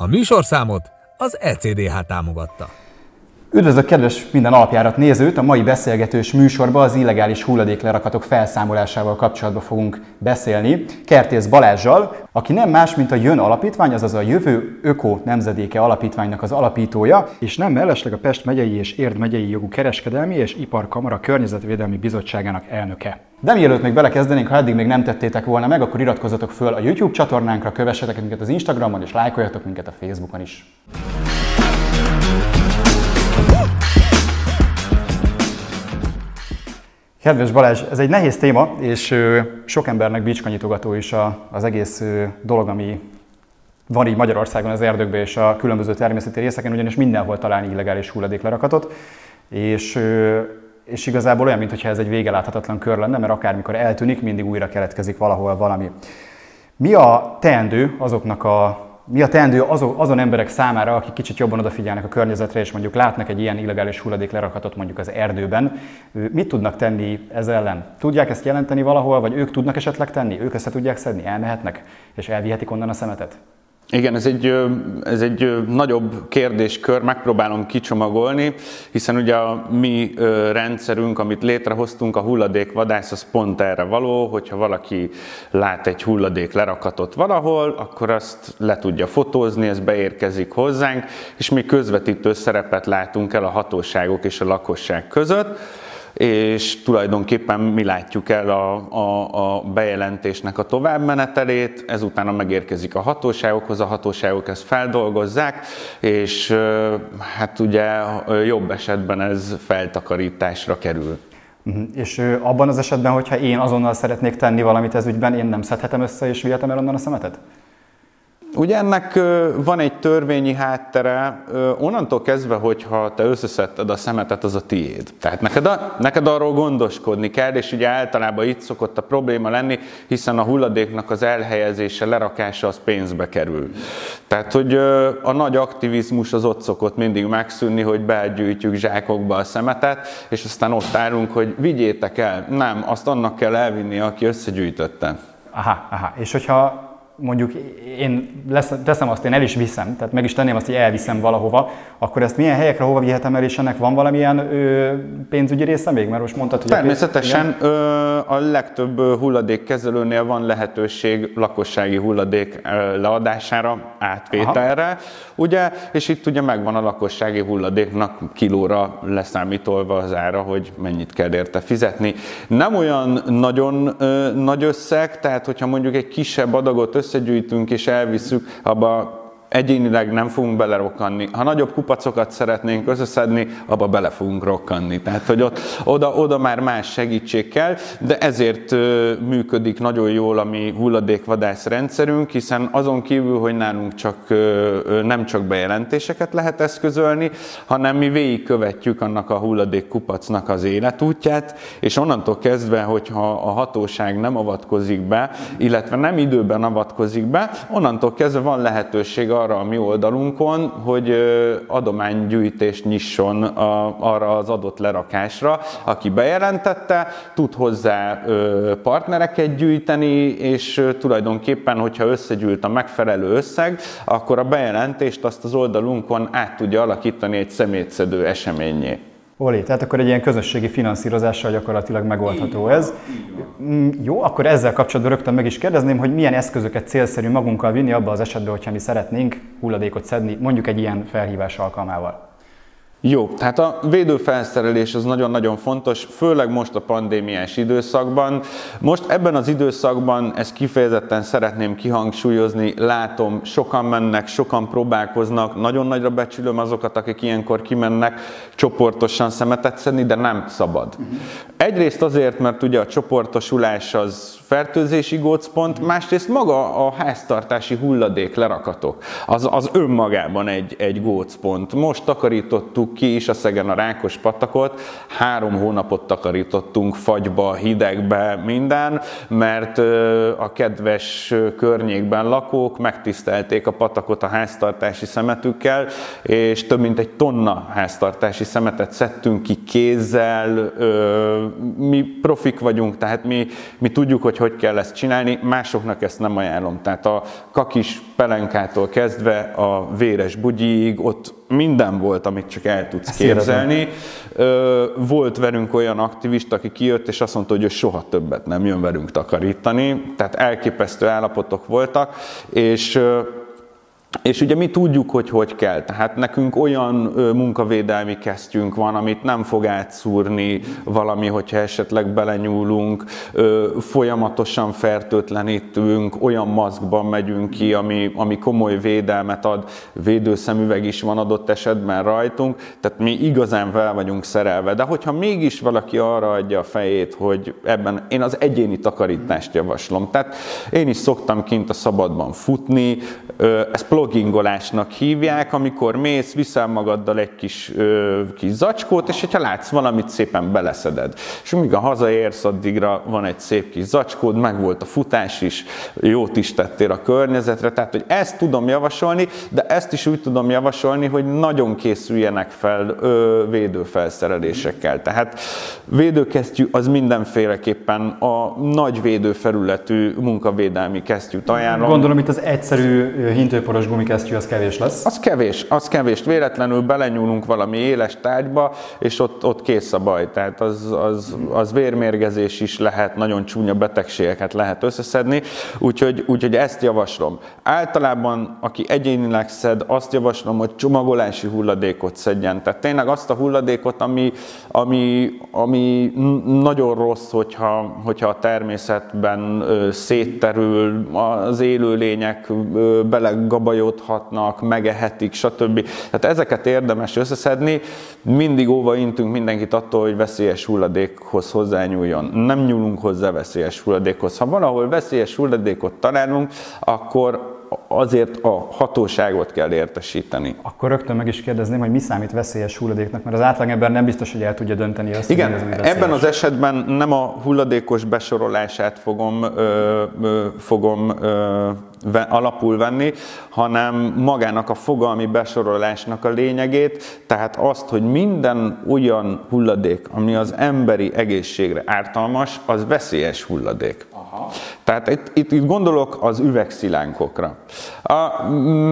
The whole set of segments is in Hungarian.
A műsorszámot az ECDH támogatta. Üdvözlök kedves minden alapjárat nézőt! A mai beszélgetős műsorban az illegális hulladéklerakatok felszámolásával kapcsolatban fogunk beszélni. Kertész Balázsjal, aki nem más, mint a Jön Alapítvány, azaz a Jövő Öko Nemzedéke Alapítványnak az alapítója, és nem mellesleg a Pest megyei és Érd megyei jogú kereskedelmi és iparkamara környezetvédelmi bizottságának elnöke. De mielőtt még belekezdenénk, ha eddig még nem tettétek volna meg, akkor iratkozzatok föl a YouTube csatornánkra, kövessetek minket az Instagramon, és lájkoljatok minket a Facebookon is. Kedves Balázs, ez egy nehéz téma, és sok embernek bicskanyitogató is az egész dolog, ami van így Magyarországon az erdőkben és a különböző természeti részeken, ugyanis mindenhol találni illegális hulladéklerakatot, és, és igazából olyan, mintha ez egy vége láthatatlan kör lenne, mert akármikor eltűnik, mindig újra keletkezik valahol valami. Mi a teendő azoknak a mi a teendő azon emberek számára, akik kicsit jobban odafigyelnek a környezetre, és mondjuk látnak egy ilyen illegális hulladék lerakatot mondjuk az erdőben, mit tudnak tenni ez ellen? Tudják ezt jelenteni valahol, vagy ők tudnak esetleg tenni? Ők össze tudják szedni, elmehetnek, és elvihetik onnan a szemetet? Igen, ez egy, ez egy nagyobb kérdéskör, megpróbálom kicsomagolni, hiszen ugye a mi rendszerünk, amit létrehoztunk, a hulladékvadász, az pont erre való, hogyha valaki lát egy hulladék lerakatot valahol, akkor azt le tudja fotózni, ez beérkezik hozzánk, és mi közvetítő szerepet látunk el a hatóságok és a lakosság között és tulajdonképpen mi látjuk el a, a, a bejelentésnek a továbbmenetelét, ezután megérkezik a hatóságokhoz, a hatóságok ezt feldolgozzák, és hát ugye jobb esetben ez feltakarításra kerül. Uh-huh. És abban az esetben, hogyha én azonnal szeretnék tenni valamit ez ügyben, én nem szedhetem össze és vihetem el onnan a szemetet? Ugye ennek van egy törvényi háttere, onnantól kezdve, hogyha te összeszedted a szemetet, az a tiéd. Tehát neked, a, neked arról gondoskodni kell, és ugye általában itt szokott a probléma lenni, hiszen a hulladéknak az elhelyezése, lerakása az pénzbe kerül. Tehát, hogy a nagy aktivizmus az ott szokott mindig megszűnni, hogy begyűjtjük zsákokba a szemetet, és aztán ott állunk, hogy vigyétek el. Nem, azt annak kell elvinni, aki összegyűjtötte. Aha, aha. És hogyha mondjuk én lesz, teszem azt, én el is viszem, tehát meg is tenném azt, hogy elviszem valahova, akkor ezt milyen helyekre hova vihetem el, és ennek van valamilyen ö, pénzügyi része még? Mert most mondtad, hogy Természetesen a, ö, a legtöbb hulladékkezelőnél van lehetőség lakossági hulladék leadására, átvételre, Aha. ugye, és itt ugye megvan a lakossági hulladéknak kilóra leszámítolva az ára, hogy mennyit kell érte fizetni. Nem olyan nagyon ö, nagy összeg, tehát hogyha mondjuk egy kisebb adagot össze összegyűjtünk és elviszük, abba egyénileg nem fogunk belerokkanni. Ha nagyobb kupacokat szeretnénk összeszedni, abba bele fogunk rokkanni. Tehát, hogy ott, oda, oda már más segítség kell, de ezért működik nagyon jól a mi hulladékvadász rendszerünk, hiszen azon kívül, hogy nálunk csak, nem csak bejelentéseket lehet eszközölni, hanem mi végigkövetjük annak a hulladékkupacnak az életútját, és onnantól kezdve, hogyha a hatóság nem avatkozik be, illetve nem időben avatkozik be, onnantól kezdve van lehetőség arra a mi oldalunkon, hogy adománygyűjtést nyisson a, arra az adott lerakásra, aki bejelentette, tud hozzá partnereket gyűjteni, és tulajdonképpen, hogyha összegyűlt a megfelelő összeg, akkor a bejelentést azt az oldalunkon át tudja alakítani egy szemétszedő eseményé. Oli, tehát akkor egy ilyen közösségi finanszírozással gyakorlatilag megoldható ez. Mm, jó, akkor ezzel kapcsolatban rögtön meg is kérdezném, hogy milyen eszközöket célszerű magunkkal vinni abba az esetben, hogyha mi szeretnénk hulladékot szedni, mondjuk egy ilyen felhívás alkalmával. Jó, tehát a védőfelszerelés az nagyon-nagyon fontos, főleg most a pandémiás időszakban. Most ebben az időszakban ezt kifejezetten szeretném kihangsúlyozni, látom, sokan mennek, sokan próbálkoznak, nagyon nagyra becsülöm azokat, akik ilyenkor kimennek csoportosan szemetet szedni, de nem szabad. Egyrészt azért, mert ugye a csoportosulás az fertőzési gócpont, másrészt maga a háztartási hulladék lerakatok, az, az önmagában egy, egy gócpont. Most takarítottuk húztuk ki is a Szegen a Rákos patakot, három hónapot takarítottunk fagyba, hidegbe, minden, mert a kedves környékben lakók megtisztelték a patakot a háztartási szemetükkel, és több mint egy tonna háztartási szemetet szedtünk ki kézzel, mi profik vagyunk, tehát mi, mi tudjuk, hogy hogy kell ezt csinálni, másoknak ezt nem ajánlom. Tehát a kakis pelenkától kezdve a véres bugyig, ott minden volt, amit csak el tudsz ezt képzelni. Volt velünk olyan aktivista, aki kijött, és azt mondta, hogy ő soha többet nem jön velünk takarítani, tehát elképesztő állapotok voltak, és és ugye mi tudjuk, hogy hogy kell. Tehát nekünk olyan munkavédelmi kesztyünk van, amit nem fog átszúrni valami, hogyha esetleg belenyúlunk, folyamatosan fertőtlenítünk, olyan maszkban megyünk ki, ami, ami komoly védelmet ad, védőszemüveg is van adott esetben rajtunk, tehát mi igazán fel vagyunk szerelve. De hogyha mégis valaki arra adja a fejét, hogy ebben én az egyéni takarítást javaslom. Tehát én is szoktam kint a szabadban futni, ez plugingolásnak hívják, amikor mész, viszel magaddal egy kis, ö, kis zacskót, és hogyha látsz valamit, szépen beleszeded. És amíg a hazaérsz, addigra van egy szép kis zacskód, meg volt a futás is, jót is tettél a környezetre, tehát hogy ezt tudom javasolni, de ezt is úgy tudom javasolni, hogy nagyon készüljenek fel ö, védőfelszerelésekkel. Tehát védőkesztyű az mindenféleképpen a nagy védőfelületű munkavédelmi kesztyűt ajánlom. Gondolom itt az egyszerű hintőporos gumikesztyű az kevés lesz. Az kevés, az kevés. Véletlenül belenyúlunk valami éles tárgyba, és ott, ott kész a baj. Tehát az, az, az vérmérgezés is lehet, nagyon csúnya betegségeket lehet összeszedni, úgyhogy, úgyhogy ezt javaslom. Általában, aki egyénileg szed, azt javaslom, hogy csomagolási hulladékot szedjen. Tehát tényleg azt a hulladékot, ami, ami, ami nagyon rossz, hogyha, hogyha a természetben szétterül, az élőlények belegabajodhatnak, megehetik, stb. Tehát ezeket érdemes összeszedni. Mindig óva intünk mindenkit attól, hogy veszélyes hulladékhoz hozzányúljon. Nem nyúlunk hozzá veszélyes hulladékhoz. Ha valahol veszélyes hulladékot találunk, akkor azért a hatóságot kell értesíteni. Akkor rögtön meg is kérdezném, hogy mi számít veszélyes hulladéknak, mert az átlagember nem biztos, hogy el tudja dönteni azt. Igen, hogy ebben az esetben nem a hulladékos besorolását fogom, ö, ö, fogom ö, alapul venni, hanem magának a fogalmi besorolásnak a lényegét, tehát azt, hogy minden olyan hulladék, ami az emberi egészségre ártalmas, az veszélyes hulladék. Aha. Tehát itt, itt, itt gondolok az üvegszilánkokra. A,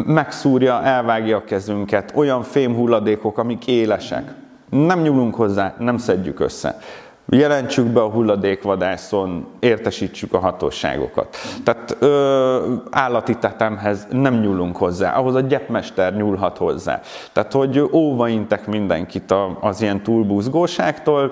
megszúrja, elvágja a kezünket, olyan fémhulladékok, amik élesek. Nem nyúlunk hozzá, nem szedjük össze jelentsük be a hulladékvadászon, értesítsük a hatóságokat. Tehát ö, állati tetemhez nem nyúlunk hozzá, ahhoz a gyepmester nyúlhat hozzá. Tehát, hogy óvaintek mindenkit az ilyen túlbúzgóságtól,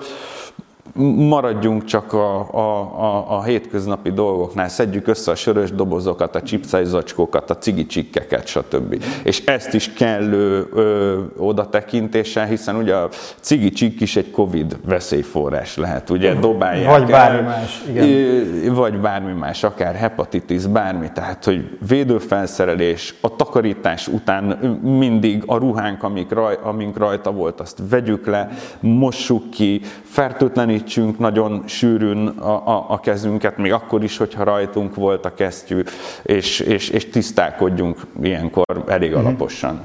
maradjunk csak a, a, a, a hétköznapi dolgoknál, szedjük össze a sörös dobozokat, a csipszájzacskókat, a cigi csikkeket, stb. És ezt is kellő ö, oda tekintéssel, hiszen ugye a cigi csik is egy Covid veszélyforrás lehet, ugye dobálják Vagy bármi el, más, igen. Vagy bármi más, akár hepatitis, bármi, tehát hogy védőfelszerelés, a takarítás után mindig a ruhánk, amik, raj, amink rajta volt, azt vegyük le, mossuk ki, fertőtlenít említsünk nagyon sűrűn a, a, a kezünket, még akkor is, hogyha rajtunk volt a kesztyű, és, és, és tisztálkodjunk ilyenkor elég mm-hmm. alaposan.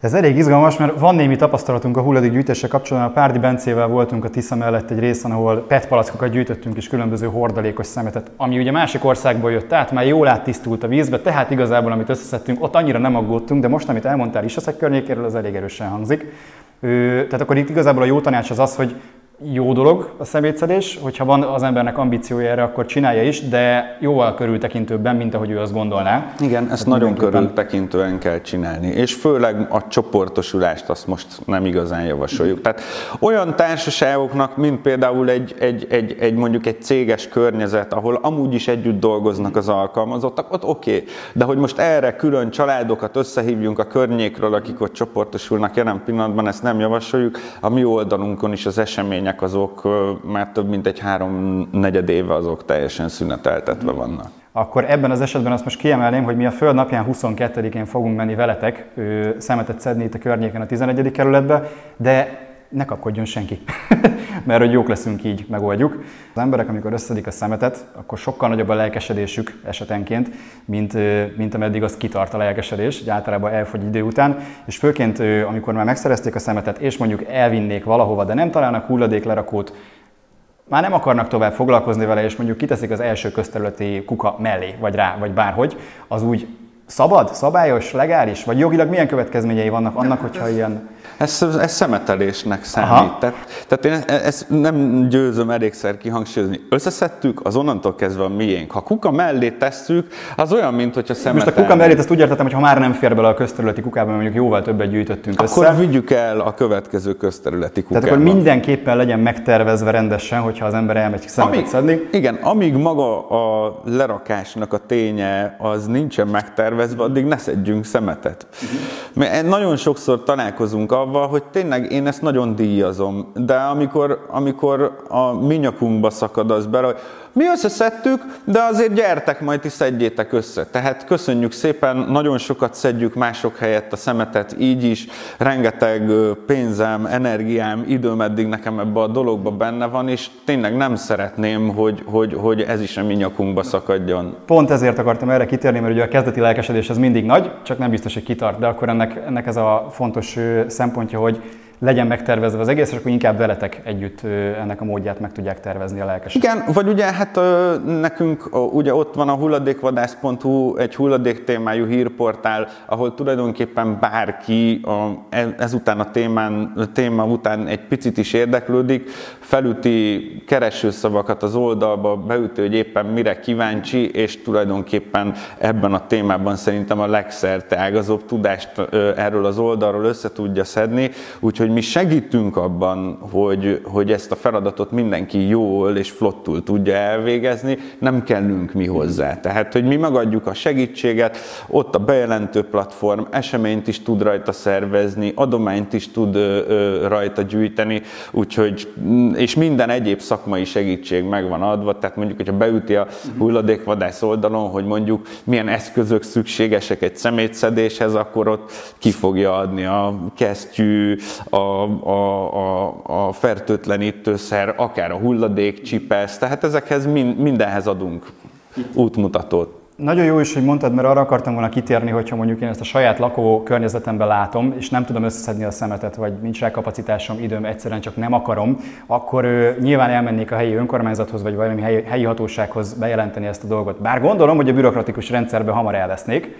Ez elég izgalmas, mert van némi tapasztalatunk a hulladékgyűjtéssel kapcsolatban. A Párdi Bencével voltunk a Tisza mellett egy részen, ahol PET palackokat gyűjtöttünk és különböző hordalékos szemetet, ami ugye másik országból jött át, már jól áttisztult a vízbe, tehát igazából amit összeszedtünk, ott annyira nem aggódtunk, de most, amit elmondtál is a környékéről, az elég erősen hangzik. Tehát akkor itt igazából a jó tanács az az, hogy jó dolog a szemétszedés, hogyha van az embernek ambíciója erre, akkor csinálja is, de jóval körültekintőbben, mint ahogy ő azt gondolná. Igen, ezt Tehát nagyon körültekintően kell csinálni, és főleg a csoportosulást azt most nem igazán javasoljuk. Tehát olyan társaságoknak, mint például egy, egy, egy, egy mondjuk egy céges környezet, ahol amúgy is együtt dolgoznak az alkalmazottak, ott oké, okay. de hogy most erre külön családokat összehívjunk a környékről, akik ott csoportosulnak, jelen pillanatban ezt nem javasoljuk, a mi oldalunkon is az esemény események azok már több mint egy három negyed éve azok teljesen szüneteltetve vannak. akkor ebben az esetben azt most kiemelném, hogy mi a Föld napján 22-én fogunk menni veletek szemetet szedni itt a környéken a 11. kerületbe, de ne kapkodjon senki, mert hogy jók leszünk így, megoldjuk. Az emberek, amikor összedik a szemetet, akkor sokkal nagyobb a lelkesedésük esetenként, mint, mint ameddig az kitart a lelkesedés, hogy általában elfogy idő után, és főként amikor már megszerezték a szemetet, és mondjuk elvinnék valahova, de nem találnak hulladéklerakót, már nem akarnak tovább foglalkozni vele, és mondjuk kiteszik az első közterületi kuka mellé, vagy rá, vagy bárhogy, az úgy szabad, szabályos, legális, vagy jogilag milyen következményei vannak annak, hogyha ilyen ez, ez szemetelésnek számít. Tehát, tehát én e- ezt nem győzöm elégszer kihangsúlyozni. Összeszedtük, az onnantól kezdve a miénk. Ha kuka mellé tesszük, az olyan, mint hogyha szemetelni. Most a kuka mellé, ezt úgy értettem, hogy ha már nem fér bele a közterületi kukába, mondjuk jóval többet gyűjtöttünk Akkor össze. vigyük el a következő közterületi kukába. Tehát akkor mindenképpen legyen megtervezve rendesen, hogyha az ember elmegy szemetet amíg, szedni. Igen, amíg maga a lerakásnak a ténye az nincsen megtervezve, addig ne szedjünk szemetet. Mert nagyon sokszor találkozunk avval, hogy tényleg én ezt nagyon díjazom, de amikor, amikor a minyakunkba szakad az bele, hogy mi összeszedtük, de azért gyertek, majd is szedjétek össze. Tehát köszönjük szépen, nagyon sokat szedjük mások helyett a szemetet, így is. Rengeteg pénzem, energiám, időm eddig nekem ebbe a dologba benne van, és tényleg nem szeretném, hogy, hogy, hogy ez is a mi nyakunkba szakadjon. Pont ezért akartam erre kitérni, mert ugye a kezdeti lelkesedés az mindig nagy, csak nem biztos, hogy kitart, de akkor ennek, ennek ez a fontos szempontja, hogy legyen megtervezve az egész, és akkor inkább veletek együtt ennek a módját meg tudják tervezni a lelkesek. Igen, vagy ugye hát nekünk ugye ott van a hulladékvadász.hu, egy hulladék témájú hírportál, ahol tulajdonképpen bárki a, e, ezután a témán, a téma után egy picit is érdeklődik, felüti keresőszavakat az oldalba, beüti, hogy éppen mire kíváncsi, és tulajdonképpen ebben a témában szerintem a legszerte ágazóbb tudást erről az oldalról össze tudja szedni, úgyhogy mi segítünk abban, hogy, hogy ezt a feladatot mindenki jól és flottul tudja elvégezni, nem kellünk mi hozzá. Tehát, hogy mi megadjuk a segítséget, ott a bejelentő platform eseményt is tud rajta szervezni, adományt is tud rajta gyűjteni, úgyhogy, és minden egyéb szakmai segítség meg van adva, tehát mondjuk, hogyha beüti a hulladékvadász oldalon, hogy mondjuk milyen eszközök szükségesek egy szemétszedéshez, akkor ott ki fogja adni a kesztyű, a, a, a, a fertőtlenítőszer, akár a hulladék, csipesz, tehát ezekhez mind, mindenhez adunk útmutatót. Nagyon jó is, hogy mondtad, mert arra akartam volna kitérni, hogyha mondjuk én ezt a saját lakó környezetemben látom, és nem tudom összeszedni a szemetet, vagy nincs rá kapacitásom, időm, egyszerűen csak nem akarom, akkor ő, nyilván elmennék a helyi önkormányzathoz, vagy valami helyi, helyi hatósághoz bejelenteni ezt a dolgot. Bár gondolom, hogy a bürokratikus rendszerben hamar elvesznék,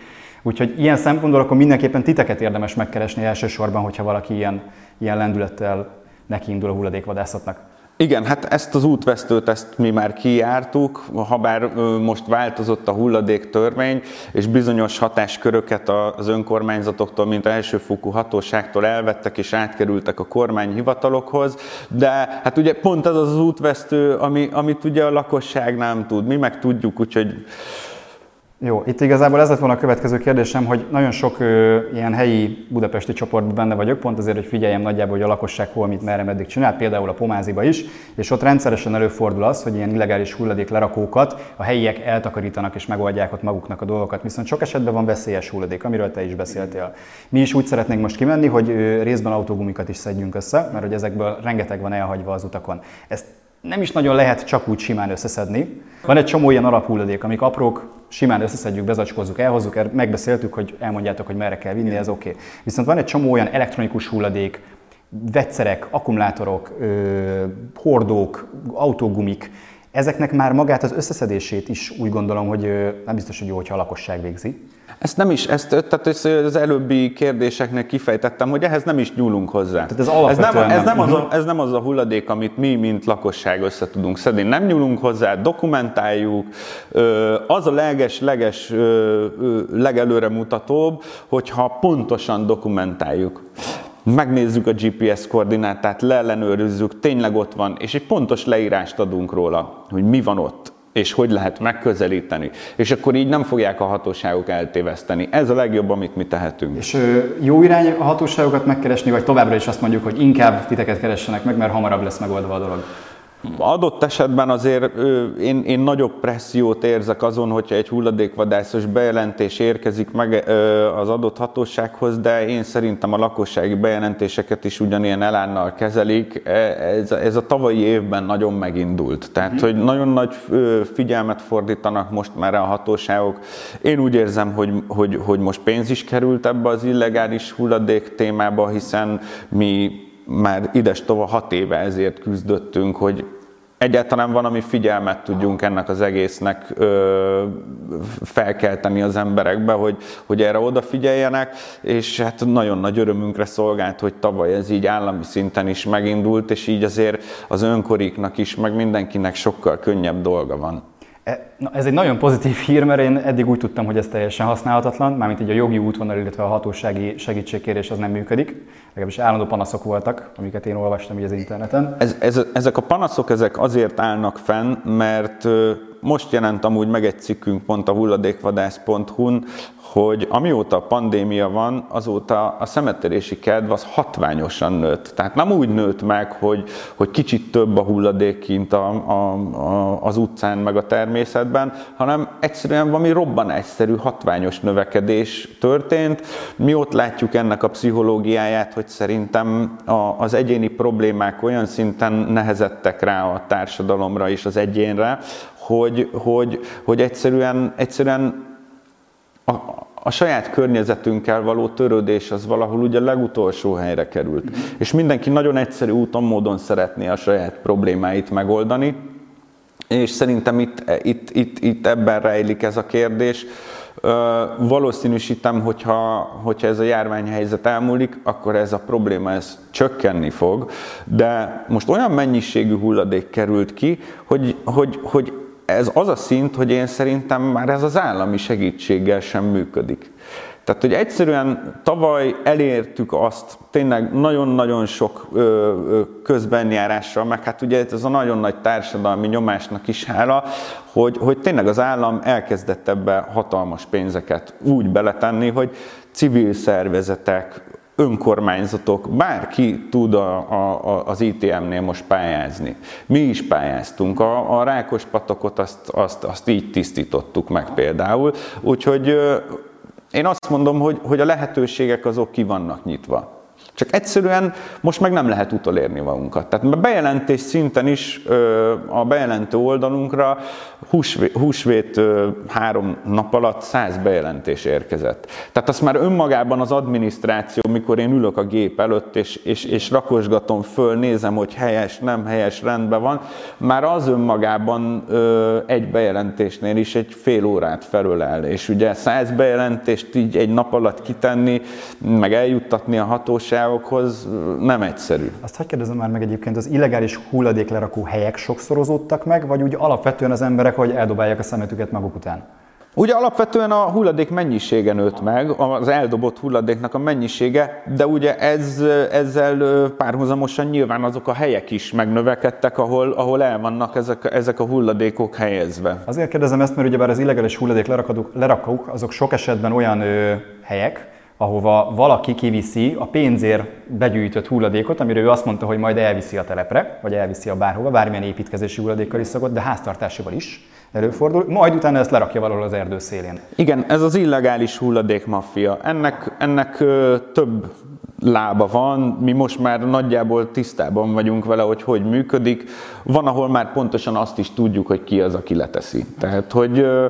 Úgyhogy ilyen szempontból akkor mindenképpen titeket érdemes megkeresni elsősorban, hogyha valaki ilyen, ilyen lendülettel nekiindul a hulladékvadászatnak. Igen, hát ezt az útvesztőt, ezt mi már kijártuk, ha bár most változott a hulladék törvény, és bizonyos hatásköröket az önkormányzatoktól, mint elsőfokú hatóságtól elvettek és átkerültek a kormányhivatalokhoz, de hát ugye pont ez az útvesztő, ami, amit ugye a lakosság nem tud, mi meg tudjuk, úgyhogy jó, itt igazából ez lett volna a következő kérdésem, hogy nagyon sok ö, ilyen helyi budapesti csoportban benne vagyok, pont azért, hogy figyeljem nagyjából, hogy a lakosság hol mit merre meddig csinál, például a Pomáziba is, és ott rendszeresen előfordul az, hogy ilyen illegális hulladék lerakókat a helyiek eltakarítanak és megoldják ott maguknak a dolgokat, viszont sok esetben van veszélyes hulladék, amiről te is beszéltél. Mi is úgy szeretnénk most kimenni, hogy ö, részben autógumikat is szedjünk össze, mert hogy ezekből rengeteg van elhagyva az utakon. Ezt nem is nagyon lehet csak úgy simán összeszedni. Van egy csomó ilyen alaphulladék, amik aprók, simán összeszedjük, bezacskozzuk, elhozzuk, megbeszéltük, hogy elmondjátok, hogy merre kell vinni, ez oké. Okay. Viszont van egy csomó olyan elektronikus hulladék, vegyszerek, akkumulátorok, hordók, autógumik, ezeknek már magát az összeszedését is úgy gondolom, hogy nem biztos, hogy jó, hogyha a lakosság végzi. Ezt nem is, ezt, tehát az előbbi kérdéseknek kifejtettem, hogy ehhez nem is nyúlunk hozzá. Tehát ez, ez, nem, ez, nem az a, ez nem az a hulladék, amit mi, mint lakosság össze tudunk szedni. Nem nyúlunk hozzá, dokumentáljuk. Az a leges, leges, legelőre mutatóbb, hogyha pontosan dokumentáljuk megnézzük a GPS koordinátát, leellenőrizzük, tényleg ott van, és egy pontos leírást adunk róla, hogy mi van ott és hogy lehet megközelíteni. És akkor így nem fogják a hatóságok eltéveszteni. Ez a legjobb, amit mi tehetünk. És jó irány a hatóságokat megkeresni, vagy továbbra is azt mondjuk, hogy inkább titeket keressenek meg, mert hamarabb lesz megoldva a dolog? Adott esetben azért én, én nagyobb pressziót érzek azon, hogyha egy hulladékvadászos bejelentés érkezik meg az adott hatósághoz, de én szerintem a lakossági bejelentéseket is ugyanilyen elánnal kezelik. E, ez, ez a tavalyi évben nagyon megindult. Tehát, mm. hogy nagyon nagy figyelmet fordítanak most már a hatóságok. Én úgy érzem, hogy, hogy, hogy most pénz is került ebbe az illegális hulladék témába, hiszen mi már ides tova hat éve ezért küzdöttünk, hogy egyáltalán van, ami figyelmet tudjunk ennek az egésznek ö, felkelteni az emberekbe, hogy, hogy erre odafigyeljenek, és hát nagyon nagy örömünkre szolgált, hogy tavaly ez így állami szinten is megindult, és így azért az önkoriknak is, meg mindenkinek sokkal könnyebb dolga van. E, na, ez egy nagyon pozitív hír, mert én eddig úgy tudtam, hogy ez teljesen használhatatlan, mármint így a jogi útvonal, illetve a hatósági segítségkérés az nem működik. Legalábbis állandó panaszok voltak, amiket én olvastam így az interneten. Ez, ez, ezek a panaszok ezek azért állnak fenn, mert most jelent amúgy meg egy cikkünk pont a hulladékvadász.hu-n, hogy amióta a pandémia van, azóta a szemetelési kedv az hatványosan nőtt. Tehát nem úgy nőtt meg, hogy, hogy kicsit több a hulladék kint a, a, a, az utcán meg a természetben, hanem egyszerűen valami robbanásszerű hatványos növekedés történt. Mi ott látjuk ennek a pszichológiáját, hogy szerintem a, az egyéni problémák olyan szinten nehezettek rá a társadalomra és az egyénre, hogy, hogy, hogy egyszerűen, egyszerűen a, a saját környezetünkkel való törődés az valahol ugye legutolsó helyre került. És mindenki nagyon egyszerű úton, módon szeretné a saját problémáit megoldani, és szerintem itt, itt, itt, itt ebben rejlik ez a kérdés. Valószínűsítem, hogyha, hogyha ez a járványhelyzet elmúlik, akkor ez a probléma ez csökkenni fog, de most olyan mennyiségű hulladék került ki, hogy, hogy, hogy ez az a szint, hogy én szerintem már ez az állami segítséggel sem működik. Tehát, hogy egyszerűen tavaly elértük azt, tényleg nagyon-nagyon sok közbenjárással, meg hát ugye ez a nagyon nagy társadalmi nyomásnak is hála, hogy, hogy tényleg az állam elkezdett ebbe hatalmas pénzeket úgy beletenni, hogy civil szervezetek, önkormányzatok, bárki tud a, a, az ITM-nél most pályázni. Mi is pályáztunk, a, a rákos patakot azt, azt, azt így tisztítottuk meg például, úgyhogy én azt mondom, hogy, hogy a lehetőségek azok ki vannak nyitva. Csak egyszerűen most meg nem lehet utolérni magunkat. Tehát bejelentés szinten is a bejelentő oldalunkra húsvét, húsvét három nap alatt száz bejelentés érkezett. Tehát azt már önmagában az adminisztráció, mikor én ülök a gép előtt, és, és, és rakosgatom föl, nézem, hogy helyes, nem helyes, rendben van, már az önmagában egy bejelentésnél is egy fél órát felölel. És ugye száz bejelentést így egy nap alatt kitenni, meg eljuttatni a hatóság, hatóságokhoz nem egyszerű. Azt hogy kérdezem már meg egyébként, az illegális hulladéklerakó helyek sokszorozódtak meg, vagy úgy alapvetően az emberek, hogy eldobálják a szemetüket maguk után? Ugye alapvetően a hulladék mennyisége nőtt meg, az eldobott hulladéknak a mennyisége, de ugye ez, ezzel párhuzamosan nyilván azok a helyek is megnövekedtek, ahol, ahol el vannak ezek, ezek a hulladékok helyezve. Azért kérdezem ezt, mert ugyebár az illegális hulladék lerakók, lerakók azok sok esetben olyan ö, helyek, ahova valaki kiviszi a pénzért begyűjtött hulladékot, amiről ő azt mondta, hogy majd elviszi a telepre, vagy elviszi a bárhova, bármilyen építkezési hulladékkal is szokott, de háztartásival is előfordul, majd utána ezt lerakja valahol az erdő szélén. Igen, ez az illegális hulladékmaffia. Ennek, ennek ö, több lába van, mi most már nagyjából tisztában vagyunk vele, hogy hogy működik. Van, ahol már pontosan azt is tudjuk, hogy ki az, aki leteszi. Tehát, hogy ö,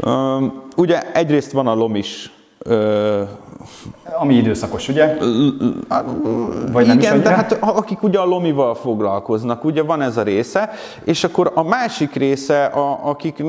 ö, ugye egyrészt van a lomis ami időszakos, ugye? Vagy nem Igen, is de hát akik ugye a lomival foglalkoznak, ugye van ez a része, és akkor a másik része, a, akik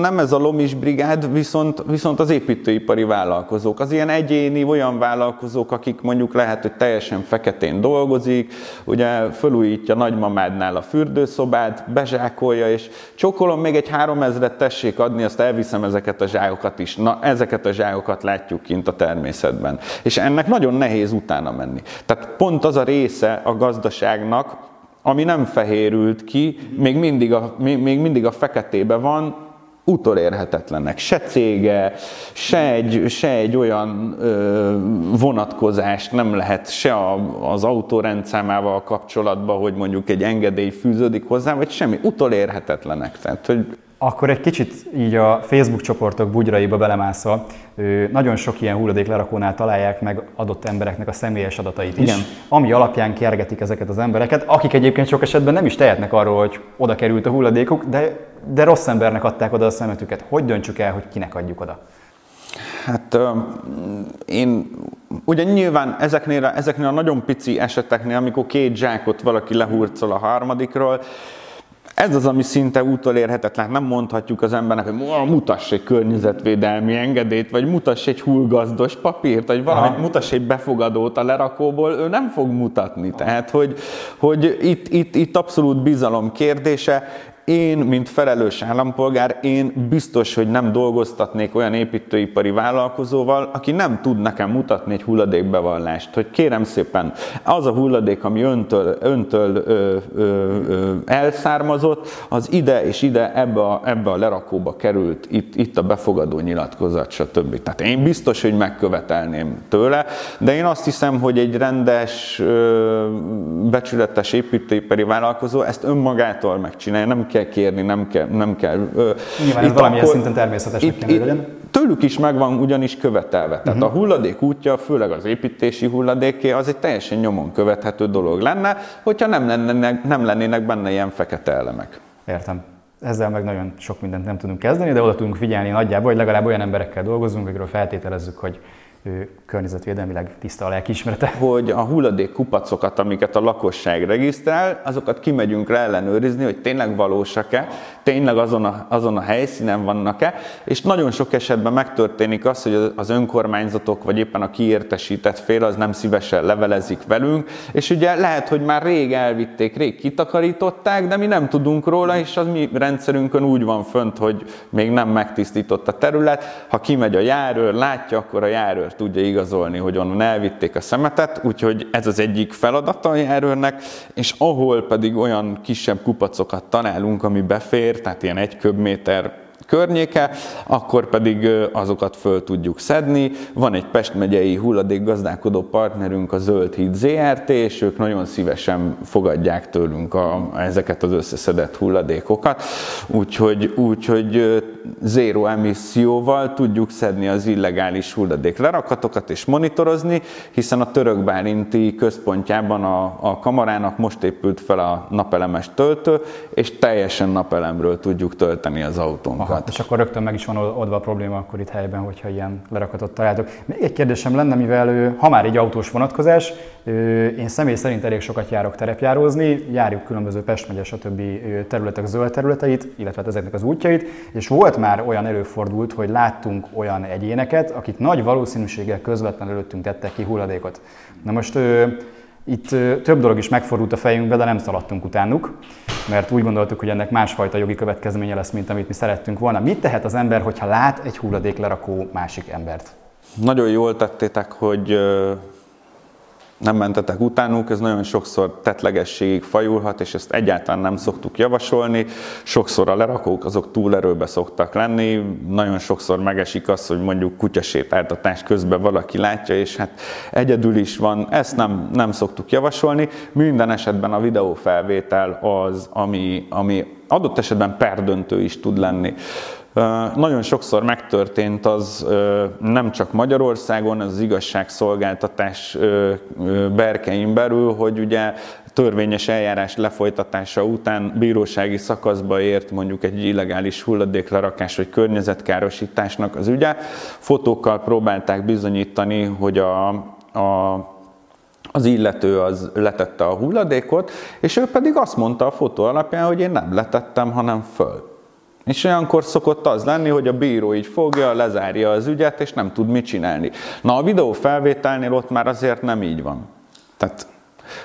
nem ez a lomis brigád, viszont, viszont az építőipari vállalkozók, az ilyen egyéni olyan vállalkozók, akik mondjuk lehet, hogy teljesen feketén dolgozik, ugye fölújítja nagymamádnál a fürdőszobát, bezsákolja, és csokolom még egy három ezret tessék adni, azt elviszem ezeket a zsákokat is. Na, ezeket a zsákokat látjuk kint a természetben. És ennek nagyon nehéz utána menni. Tehát pont az a része a gazdaságnak, ami nem fehérült ki, még mindig a, még, mindig a feketébe van, utolérhetetlenek. Se cége, se egy, se egy olyan ö, vonatkozást nem lehet se a, az autórendszámával kapcsolatban, hogy mondjuk egy engedély fűződik hozzá, vagy semmi. Utolérhetetlenek. Tehát, hogy akkor egy kicsit így a Facebook csoportok bugyraiba belemászva, nagyon sok ilyen hulladéklerakónál találják meg adott embereknek a személyes adatait is, Igen. ami alapján kergetik ezeket az embereket, akik egyébként sok esetben nem is tehetnek arról, hogy oda került a hulladékuk, de, de rossz embernek adták oda a szemetüket. Hogy döntsük el, hogy kinek adjuk oda? Hát én ugye nyilván ezeknél, ezeknél a nagyon pici eseteknél, amikor két zsákot valaki lehurcol a harmadikról, ez az, ami szinte utolérhetetlen. Nem mondhatjuk az embernek, hogy mutass egy környezetvédelmi engedélyt, vagy mutass egy hullgazdos papírt, vagy valamit, mutass egy befogadót a lerakóból, ő nem fog mutatni. Tehát, hogy, hogy itt, itt, itt abszolút bizalom kérdése én, mint felelős állampolgár, én biztos, hogy nem dolgoztatnék olyan építőipari vállalkozóval, aki nem tud nekem mutatni egy hulladékbevallást, hogy kérem szépen, az a hulladék, ami öntől, öntől ö, ö, ö, elszármazott, az ide és ide ebbe a, ebbe a lerakóba került, itt, itt a befogadó nyilatkozat, stb. Tehát én biztos, hogy megkövetelném tőle, de én azt hiszem, hogy egy rendes, ö, becsületes építőipari vállalkozó ezt önmagától megcsinálja, nem kell kérni, nem kell... Nem kell Nyilván ez valamilyen akkor, szinten természetesnek itt, kell legyen. Tőlük is megvan ugyanis követelve. Tehát uh-huh. a hulladék útja, főleg az építési hulladéké, az egy teljesen nyomon követhető dolog lenne, hogyha nem lennének, nem lennének benne ilyen fekete elemek. Értem. Ezzel meg nagyon sok mindent nem tudunk kezdeni, de oda tudunk figyelni nagyjából, hogy legalább olyan emberekkel dolgozunk, akikről feltételezzük, hogy környezetvédelmileg tiszta a lelkiismerete. Hogy a hulladék kupacokat, amiket a lakosság regisztrál, azokat kimegyünk rá ellenőrizni, hogy tényleg valósak-e, tényleg azon a, azon a helyszínen vannak-e, és nagyon sok esetben megtörténik az, hogy az önkormányzatok, vagy éppen a kiértesített fél az nem szívesen levelezik velünk, és ugye lehet, hogy már rég elvitték, rég kitakarították, de mi nem tudunk róla, és az mi rendszerünkön úgy van fönt, hogy még nem megtisztított a terület. Ha kimegy a járőr, látja, akkor a járőr tudja igazolni, hogy onnan elvitték a szemetet, úgyhogy ez az egyik feladata a járőrnek, és ahol pedig olyan kisebb kupacokat találunk, ami befér, tehát ilyen egy köbméter környéke, akkor pedig azokat föl tudjuk szedni. Van egy Pest megyei hulladékgazdálkodó partnerünk, a Zöld Híd ZRT, és ők nagyon szívesen fogadják tőlünk a, ezeket az összeszedett hulladékokat. Úgyhogy, úgyhogy zéró emisszióval tudjuk szedni az illegális hulladék lerakatokat és monitorozni, hiszen a török bálinti központjában a, a kamarának most épült fel a napelemes töltő, és teljesen napelemről tudjuk tölteni az autónkat. Aha, és akkor rögtön meg is van oldva a probléma akkor itt helyben, hogyha ilyen lerakatot találtok. Még egy kérdésem lenne, mivel ha már egy autós vonatkozás, én személy szerint elég sokat járok terepjárózni, járjuk különböző Pest megye, stb. területek zöld területeit, illetve hát ezeknek az útjait, és volt már olyan előfordult, hogy láttunk olyan egyéneket, akik nagy valószínűséggel közvetlenül előttünk tettek ki hulladékot. Na most itt több dolog is megfordult a fejünkbe, de nem szaladtunk utánuk, mert úgy gondoltuk, hogy ennek másfajta jogi következménye lesz, mint amit mi szerettünk volna. Mit tehet az ember, hogyha lát egy hulladéklerakó másik embert? Nagyon jól tettétek, hogy nem mentetek utánuk, ez nagyon sokszor tetlegességig fajulhat, és ezt egyáltalán nem szoktuk javasolni. Sokszor a lerakók azok túlerőbe szoktak lenni, nagyon sokszor megesik az, hogy mondjuk kutyasétáltatás közben valaki látja, és hát egyedül is van, ezt nem, nem szoktuk javasolni. Minden esetben a videófelvétel az, ami, ami adott esetben perdöntő is tud lenni. Nagyon sokszor megtörtént az nem csak Magyarországon, az igazságszolgáltatás berkein belül, hogy ugye törvényes eljárás lefolytatása után bírósági szakaszba ért mondjuk egy illegális hulladéklerakás vagy környezetkárosításnak az ügye. Fotókkal próbálták bizonyítani, hogy a, a az illető az letette a hulladékot, és ő pedig azt mondta a fotó alapján, hogy én nem letettem, hanem föl. És olyankor szokott az lenni, hogy a bíró így fogja, lezárja az ügyet, és nem tud mit csinálni. Na a videó felvételnél ott már azért nem így van. Tehát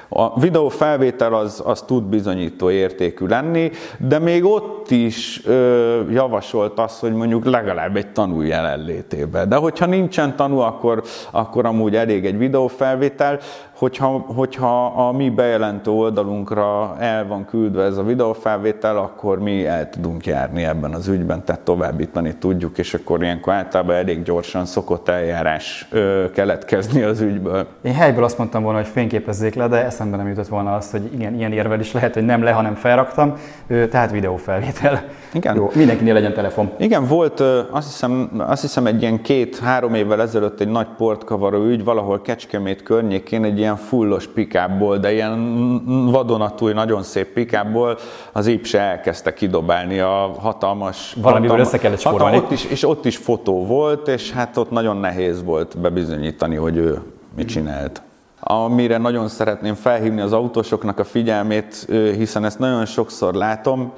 A videófelvétel az, az tud bizonyító értékű lenni, de még ott is ö, javasolt az, hogy mondjuk legalább egy tanú jelenlétében. De hogyha nincsen tanú, akkor, akkor amúgy elég egy videófelvétel hogyha, hogyha a mi bejelentő oldalunkra el van küldve ez a videófelvétel, akkor mi el tudunk járni ebben az ügyben, tehát továbbítani tudjuk, és akkor ilyenkor általában elég gyorsan szokott eljárás ö, keletkezni az ügyből. Én helyből azt mondtam volna, hogy fényképezzék le, de eszembe nem jutott volna azt, hogy igen, ilyen érvel is lehet, hogy nem le, hanem felraktam, ö, tehát videófelvétel. Igen. Jó, mindenkinél legyen telefon. Igen, volt azt hiszem, azt hiszem egy ilyen két-három évvel ezelőtt egy nagy portkavaró ügy, valahol Kecskemét környékén egy ilyen ilyen fullos pikából, de ilyen vadonatúj, nagyon szép pikából az Ipse elkezdte kidobálni a hatalmas... Valamivel hatalmas, össze kellett spórolni. Ott is, és ott is fotó volt, és hát ott nagyon nehéz volt bebizonyítani, hogy ő mit csinált. Amire nagyon szeretném felhívni az autósoknak a figyelmét, hiszen ezt nagyon sokszor látom,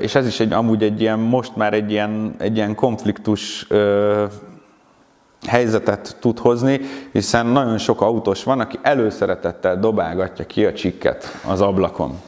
és ez is egy, amúgy egy ilyen, most már egy ilyen, egy ilyen konfliktus helyzetet tud hozni, hiszen nagyon sok autós van, aki előszeretettel dobálgatja ki a csikket az ablakon.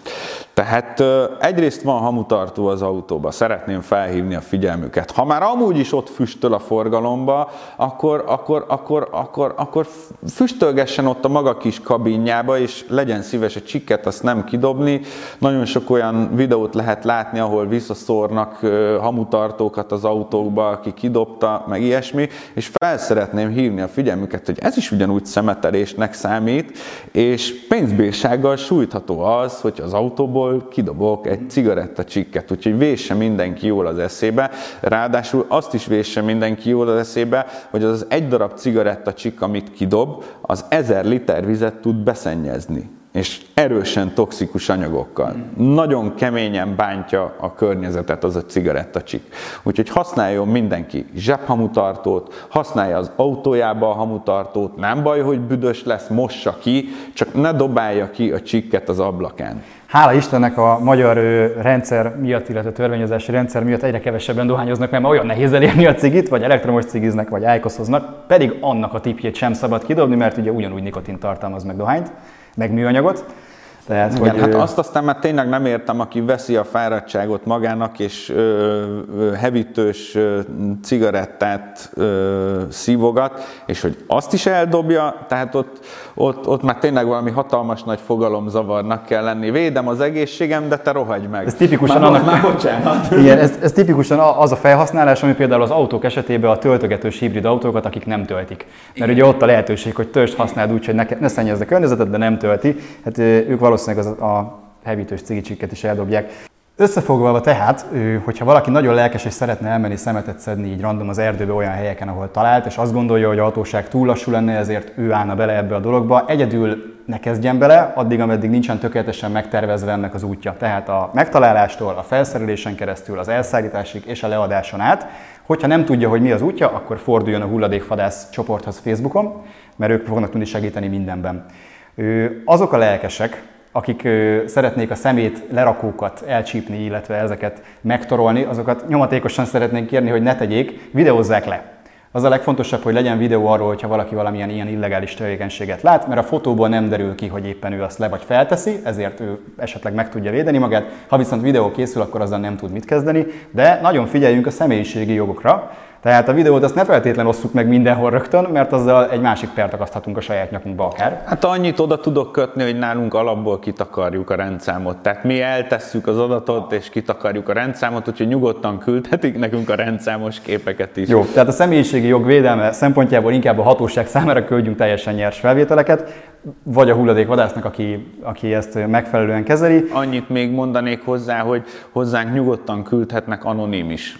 Tehát egyrészt van hamutartó az autóba, szeretném felhívni a figyelmüket. Ha már amúgy is ott füstöl a forgalomba, akkor, akkor, akkor, akkor, akkor füstölgessen ott a maga kis kabinjába, és legyen szíves a csikket, azt nem kidobni. Nagyon sok olyan videót lehet látni, ahol visszaszórnak hamutartókat az autókba, aki kidobta, meg ilyesmi, és fel szeretném hívni a figyelmüket, hogy ez is ugyanúgy szemetelésnek számít, és pénzbírsággal sújtható az, hogy az autóból abból kidobok egy cigarettacsikket, úgyhogy vésse mindenki jól az eszébe. Ráadásul azt is vésse mindenki jól az eszébe, hogy az, az egy darab cigarettacsik, amit kidob, az ezer liter vizet tud beszennyezni és erősen toxikus anyagokkal. Nagyon keményen bántja a környezetet az a cigarettacsik. Úgyhogy használjon mindenki zsebhamutartót, használja az autójába a hamutartót, nem baj, hogy büdös lesz, mossa ki, csak ne dobálja ki a csikket az ablakán. Hála Istennek a magyar rendszer miatt, illetve törvényozási rendszer miatt egyre kevesebben dohányoznak, mert olyan nehéz elérni a cigit, vagy elektromos cigiznek, vagy ájkoszoznak, pedig annak a tipjét sem szabad kidobni, mert ugye ugyanúgy nikotin tartalmaz meg dohányt meg műanyagot. Tehát, Igen, hogy hát ő... azt aztán már tényleg nem értem, aki veszi a fáradtságot magának, és ö, ö, hevítős ö, cigarettát ö, szívogat, és hogy azt is eldobja, tehát ott, ott, ott már tényleg valami hatalmas nagy fogalomzavarnak kell lenni. Védem az egészségem, de te rohagy meg. Ez tipikusan már, annak, már bocsánat. Igen, ez, ez tipikusan az a felhasználás, ami például az autók esetében a töltögetős hibrid autókat, akik nem töltik. Mert ugye ott a lehetőség, hogy töltsd használd úgy, hogy ne, ne szennyezd a környezetet, de nem tölti. Hát ők valószínűleg az a hevítős cigicsikket is eldobják. Összefoglalva tehát, hogyha valaki nagyon lelkes és szeretne elmenni szemetet szedni így random az erdőbe olyan helyeken, ahol talált, és azt gondolja, hogy a hatóság túl lassú lenne, ezért ő állna bele ebbe a dologba, egyedül ne kezdjen bele, addig, ameddig nincsen tökéletesen megtervezve ennek az útja. Tehát a megtalálástól, a felszerelésen keresztül, az elszállításig és a leadáson át. Hogyha nem tudja, hogy mi az útja, akkor forduljon a hulladékfadász csoporthoz Facebookon, mert ők fognak tudni segíteni mindenben. Azok a lelkesek, akik szeretnék a szemét lerakókat elcsípni, illetve ezeket megtorolni, azokat nyomatékosan szeretnénk kérni, hogy ne tegyék, videózzák le. Az a legfontosabb, hogy legyen videó arról, hogyha valaki valamilyen ilyen illegális tevékenységet lát, mert a fotóból nem derül ki, hogy éppen ő azt le vagy felteszi, ezért ő esetleg meg tudja védeni magát. Ha viszont videó készül, akkor azzal nem tud mit kezdeni, de nagyon figyeljünk a személyiségi jogokra, tehát a videót azt ne feltétlenül osszuk meg mindenhol rögtön, mert azzal egy másik pert akaszthatunk a saját nyakunkba akár. Hát annyit oda tudok kötni, hogy nálunk alapból kitakarjuk a rendszámot. Tehát mi eltesszük az adatot és kitakarjuk a rendszámot, úgyhogy nyugodtan küldhetik nekünk a rendszámos képeket is. Jó, tehát a személyiségi jog védelme szempontjából inkább a hatóság számára küldjünk teljesen nyers felvételeket, vagy a hulladékvadásznak, aki, aki ezt megfelelően kezeli. Annyit még mondanék hozzá, hogy hozzánk nyugodtan küldhetnek anonim is.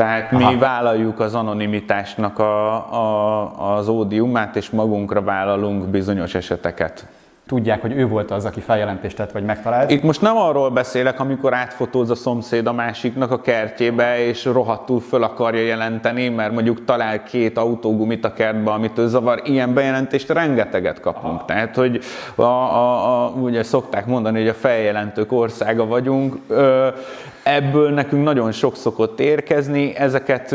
Tehát Aha. mi vállaljuk az anonimitásnak a, a, az ódiumát, és magunkra vállalunk bizonyos eseteket tudják, hogy ő volt az, aki feljelentést tett, vagy megtalált. Itt most nem arról beszélek, amikor átfotóz a szomszéd a másiknak a kertjébe, és rohadtul föl akarja jelenteni, mert mondjuk talál két autógumit a kertbe, amit ő zavar. Ilyen bejelentést rengeteget kapunk. Aha. Tehát, hogy a, a, a, ugye szokták mondani, hogy a feljelentők országa vagyunk. Ö, ebből nekünk nagyon sok szokott érkezni, ezeket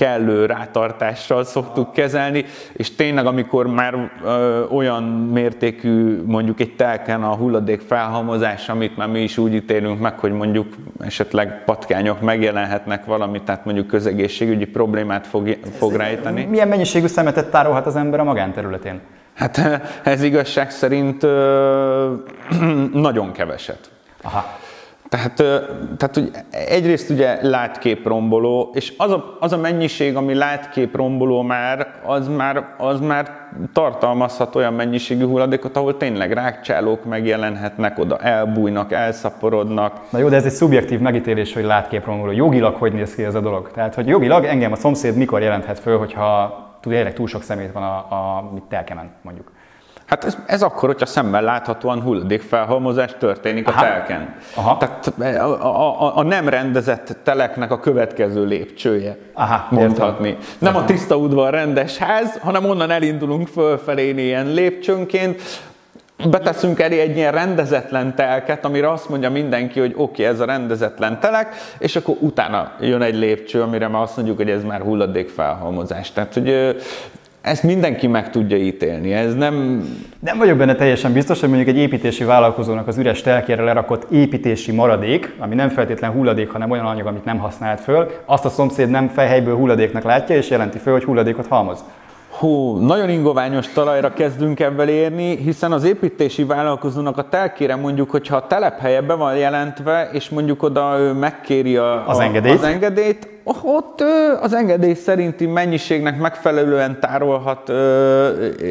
kellő rátartással szoktuk kezelni, és tényleg amikor már ö, olyan mértékű mondjuk egy telken a hulladék felhalmozás, amit már mi is úgy ítélünk meg, hogy mondjuk esetleg patkányok megjelenhetnek valamit, tehát mondjuk közegészségügyi problémát fog, fog rejteni. Milyen mennyiségű szemetet tárolhat az ember a magánterületén? Hát ez igazság szerint ö, nagyon keveset. Aha. Tehát, tehát hogy egyrészt ugye látképromboló, és az a, az a mennyiség, ami látképromboló már, az már, az már tartalmazhat olyan mennyiségű hulladékot, ahol tényleg rákcsálók megjelenhetnek, oda elbújnak, elszaporodnak. Na jó, de ez egy szubjektív megítélés, hogy látképromboló. Jogilag hogy néz ki ez a dolog? Tehát, hogy jogilag engem a szomszéd mikor jelenthet föl, hogyha tényleg túl sok szemét van a, a telkemen, mondjuk. Hát ez, ez akkor, hogyha szemmel láthatóan hulladékfelhalmozás történik Aha. a telken. Aha. Tehát a, a, a, a nem rendezett teleknek a következő lépcsője, Aha, mondhatni. Értem. Nem a tiszta udvar rendes ház, hanem onnan elindulunk fölfelé ilyen lépcsőnként, beteszünk elé egy ilyen rendezetlen telket, amire azt mondja mindenki, hogy oké, okay, ez a rendezetlen telek, és akkor utána jön egy lépcső, amire már azt mondjuk, hogy ez már hulladékfelhalmozás. Tehát, hogy ezt mindenki meg tudja ítélni, ez nem... Nem vagyok benne teljesen biztos, hogy mondjuk egy építési vállalkozónak az üres telkére lerakott építési maradék, ami nem feltétlen hulladék, hanem olyan anyag, amit nem használt föl, azt a szomszéd nem fejhelyből hulladéknak látja, és jelenti föl, hogy hulladékot halmoz. Hú, nagyon ingoványos talajra kezdünk ebből érni, hiszen az építési vállalkozónak a telkére mondjuk, hogyha a telephelye be van jelentve, és mondjuk oda ő megkéri a, az, engedélyt. az engedélyt, ott az engedély szerinti mennyiségnek megfelelően tárolhat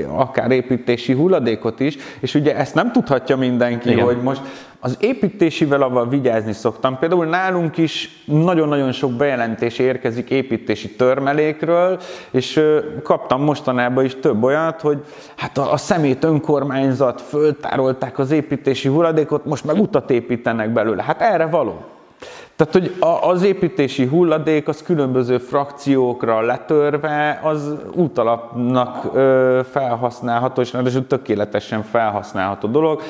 akár építési hulladékot is, és ugye ezt nem tudhatja mindenki, Igen. hogy most az építésivel avval vigyázni szoktam. Például nálunk is nagyon-nagyon sok bejelentés érkezik építési törmelékről, és kaptam mostanában is több olyat, hogy hát a, a szemét önkormányzat föltárolták az építési hulladékot, most meg utat építenek belőle. Hát erre való. Tehát, hogy az építési hulladék az különböző frakciókra letörve, az útalapnak felhasználható, és ráadásul tökéletesen felhasználható dolog.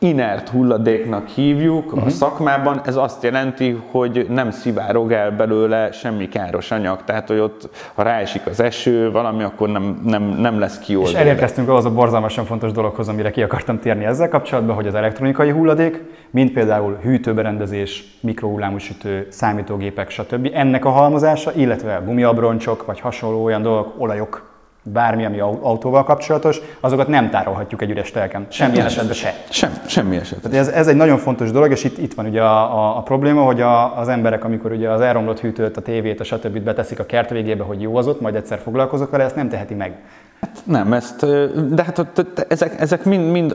Inert hulladéknak hívjuk uh-huh. a mhm. szakmában, ez azt jelenti, hogy nem szivárog el belőle semmi káros anyag, tehát hogy ott, ha ráesik az eső, valami, akkor nem, nem, nem lesz kioldva. És elérkeztünk ahhoz a borzalmasan fontos dologhoz, amire ki akartam térni ezzel kapcsolatban, hogy az elektronikai hulladék, mint például hűtőberendezés, mikrohullámú sütő, számítógépek, stb. Ennek a halmozása, illetve gumiabroncsok, vagy hasonló olyan dolgok, olajok, bármi, ami autóval kapcsolatos, azokat nem tárolhatjuk egy üres telken. Semmi esetben se. Sem, semmi esetben. Ez, ez egy nagyon fontos dolog, és itt, itt van ugye a, a, a probléma, hogy a, az emberek, amikor ugye az elromlott hűtőt, a tévét, a stb. beteszik a kert végébe, hogy jó az ott, majd egyszer foglalkozok vele, ezt nem teheti meg. Hát nem, ezt, de hát ezek, ezek mind, mind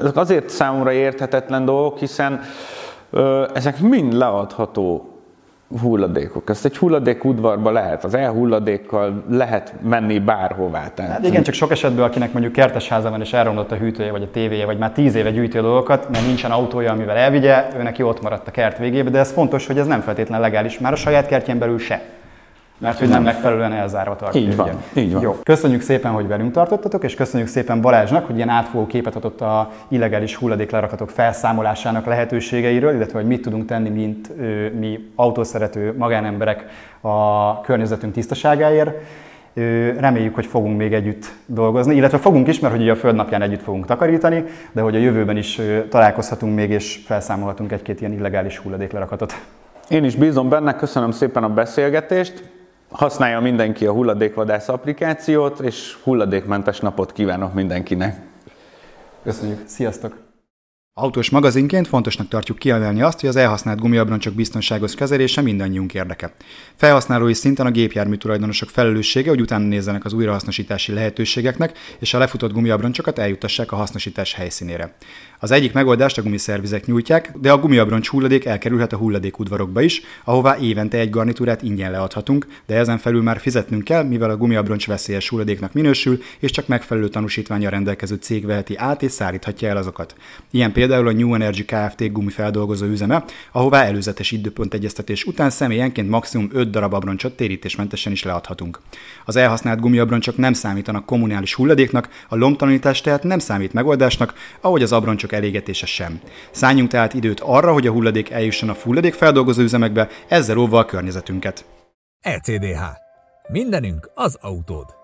ezek azért számomra érthetetlen dolgok, hiszen ezek mind leadható hulladékok. Ezt egy hulladék udvarba lehet, az elhulladékkal lehet menni bárhová. Tehát... Hát igen, csak sok esetben, akinek mondjuk kertesháza van és elromlott a hűtője, vagy a tévéje, vagy már tíz éve gyűjti a dolgokat, mert nincsen autója, amivel elvigye, őnek ott maradt a kert végébe, de ez fontos, hogy ez nem feltétlenül legális, már a saját kertjén belül se. Mert hogy nem megfelelően elzárva tartja. Így van, ugye. így van. Jó. Köszönjük szépen, hogy velünk tartottatok, és köszönjük szépen Balázsnak, hogy ilyen átfogó képet adott a illegális hulladéklerakatok felszámolásának lehetőségeiről, illetve hogy mit tudunk tenni, mint ö, mi autószerető magánemberek a környezetünk tisztaságáért. Reméljük, hogy fogunk még együtt dolgozni, illetve fogunk is, mert hogy ugye a Földnapján együtt fogunk takarítani, de hogy a jövőben is találkozhatunk még, és felszámolhatunk egy-két ilyen illegális hulladéklerakatot. Én is bízom benne, köszönöm szépen a beszélgetést. Használja mindenki a hulladékvadász applikációt, és hulladékmentes napot kívánok mindenkinek. Köszönjük, sziasztok! Autós magazinként fontosnak tartjuk kiemelni azt, hogy az elhasznált gumiabroncsok biztonságos kezelése mindannyiunk érdeke. Felhasználói szinten a gépjármű tulajdonosok felelőssége, hogy utána nézzenek az újrahasznosítási lehetőségeknek, és a lefutott gumiabroncsokat eljutassák a hasznosítás helyszínére. Az egyik megoldást a gumiszervizek nyújtják, de a gumiabroncs hulladék elkerülhet a hulladékudvarokba is, ahová évente egy garnitúrát ingyen leadhatunk, de ezen felül már fizetnünk kell, mivel a gumiabroncs veszélyes hulladéknak minősül, és csak megfelelő tanúsítványa rendelkező cég veheti át és szállíthatja el azokat. Ilyen például a New Energy Kft. gumifeldolgozó üzeme, ahová előzetes időpont egyeztetés után személyenként maximum 5 darab abroncsot térítésmentesen is leadhatunk. Az elhasznált gumiabroncsok nem számítanak kommunális hulladéknak, a lomtalanítás tehát nem számít megoldásnak, ahogy az abroncsok elégetése sem. Szálljunk tehát időt arra, hogy a hulladék eljusson a hulladékfeldolgozó üzemekbe, ezzel óvva a környezetünket. ECDH. Mindenünk az autód.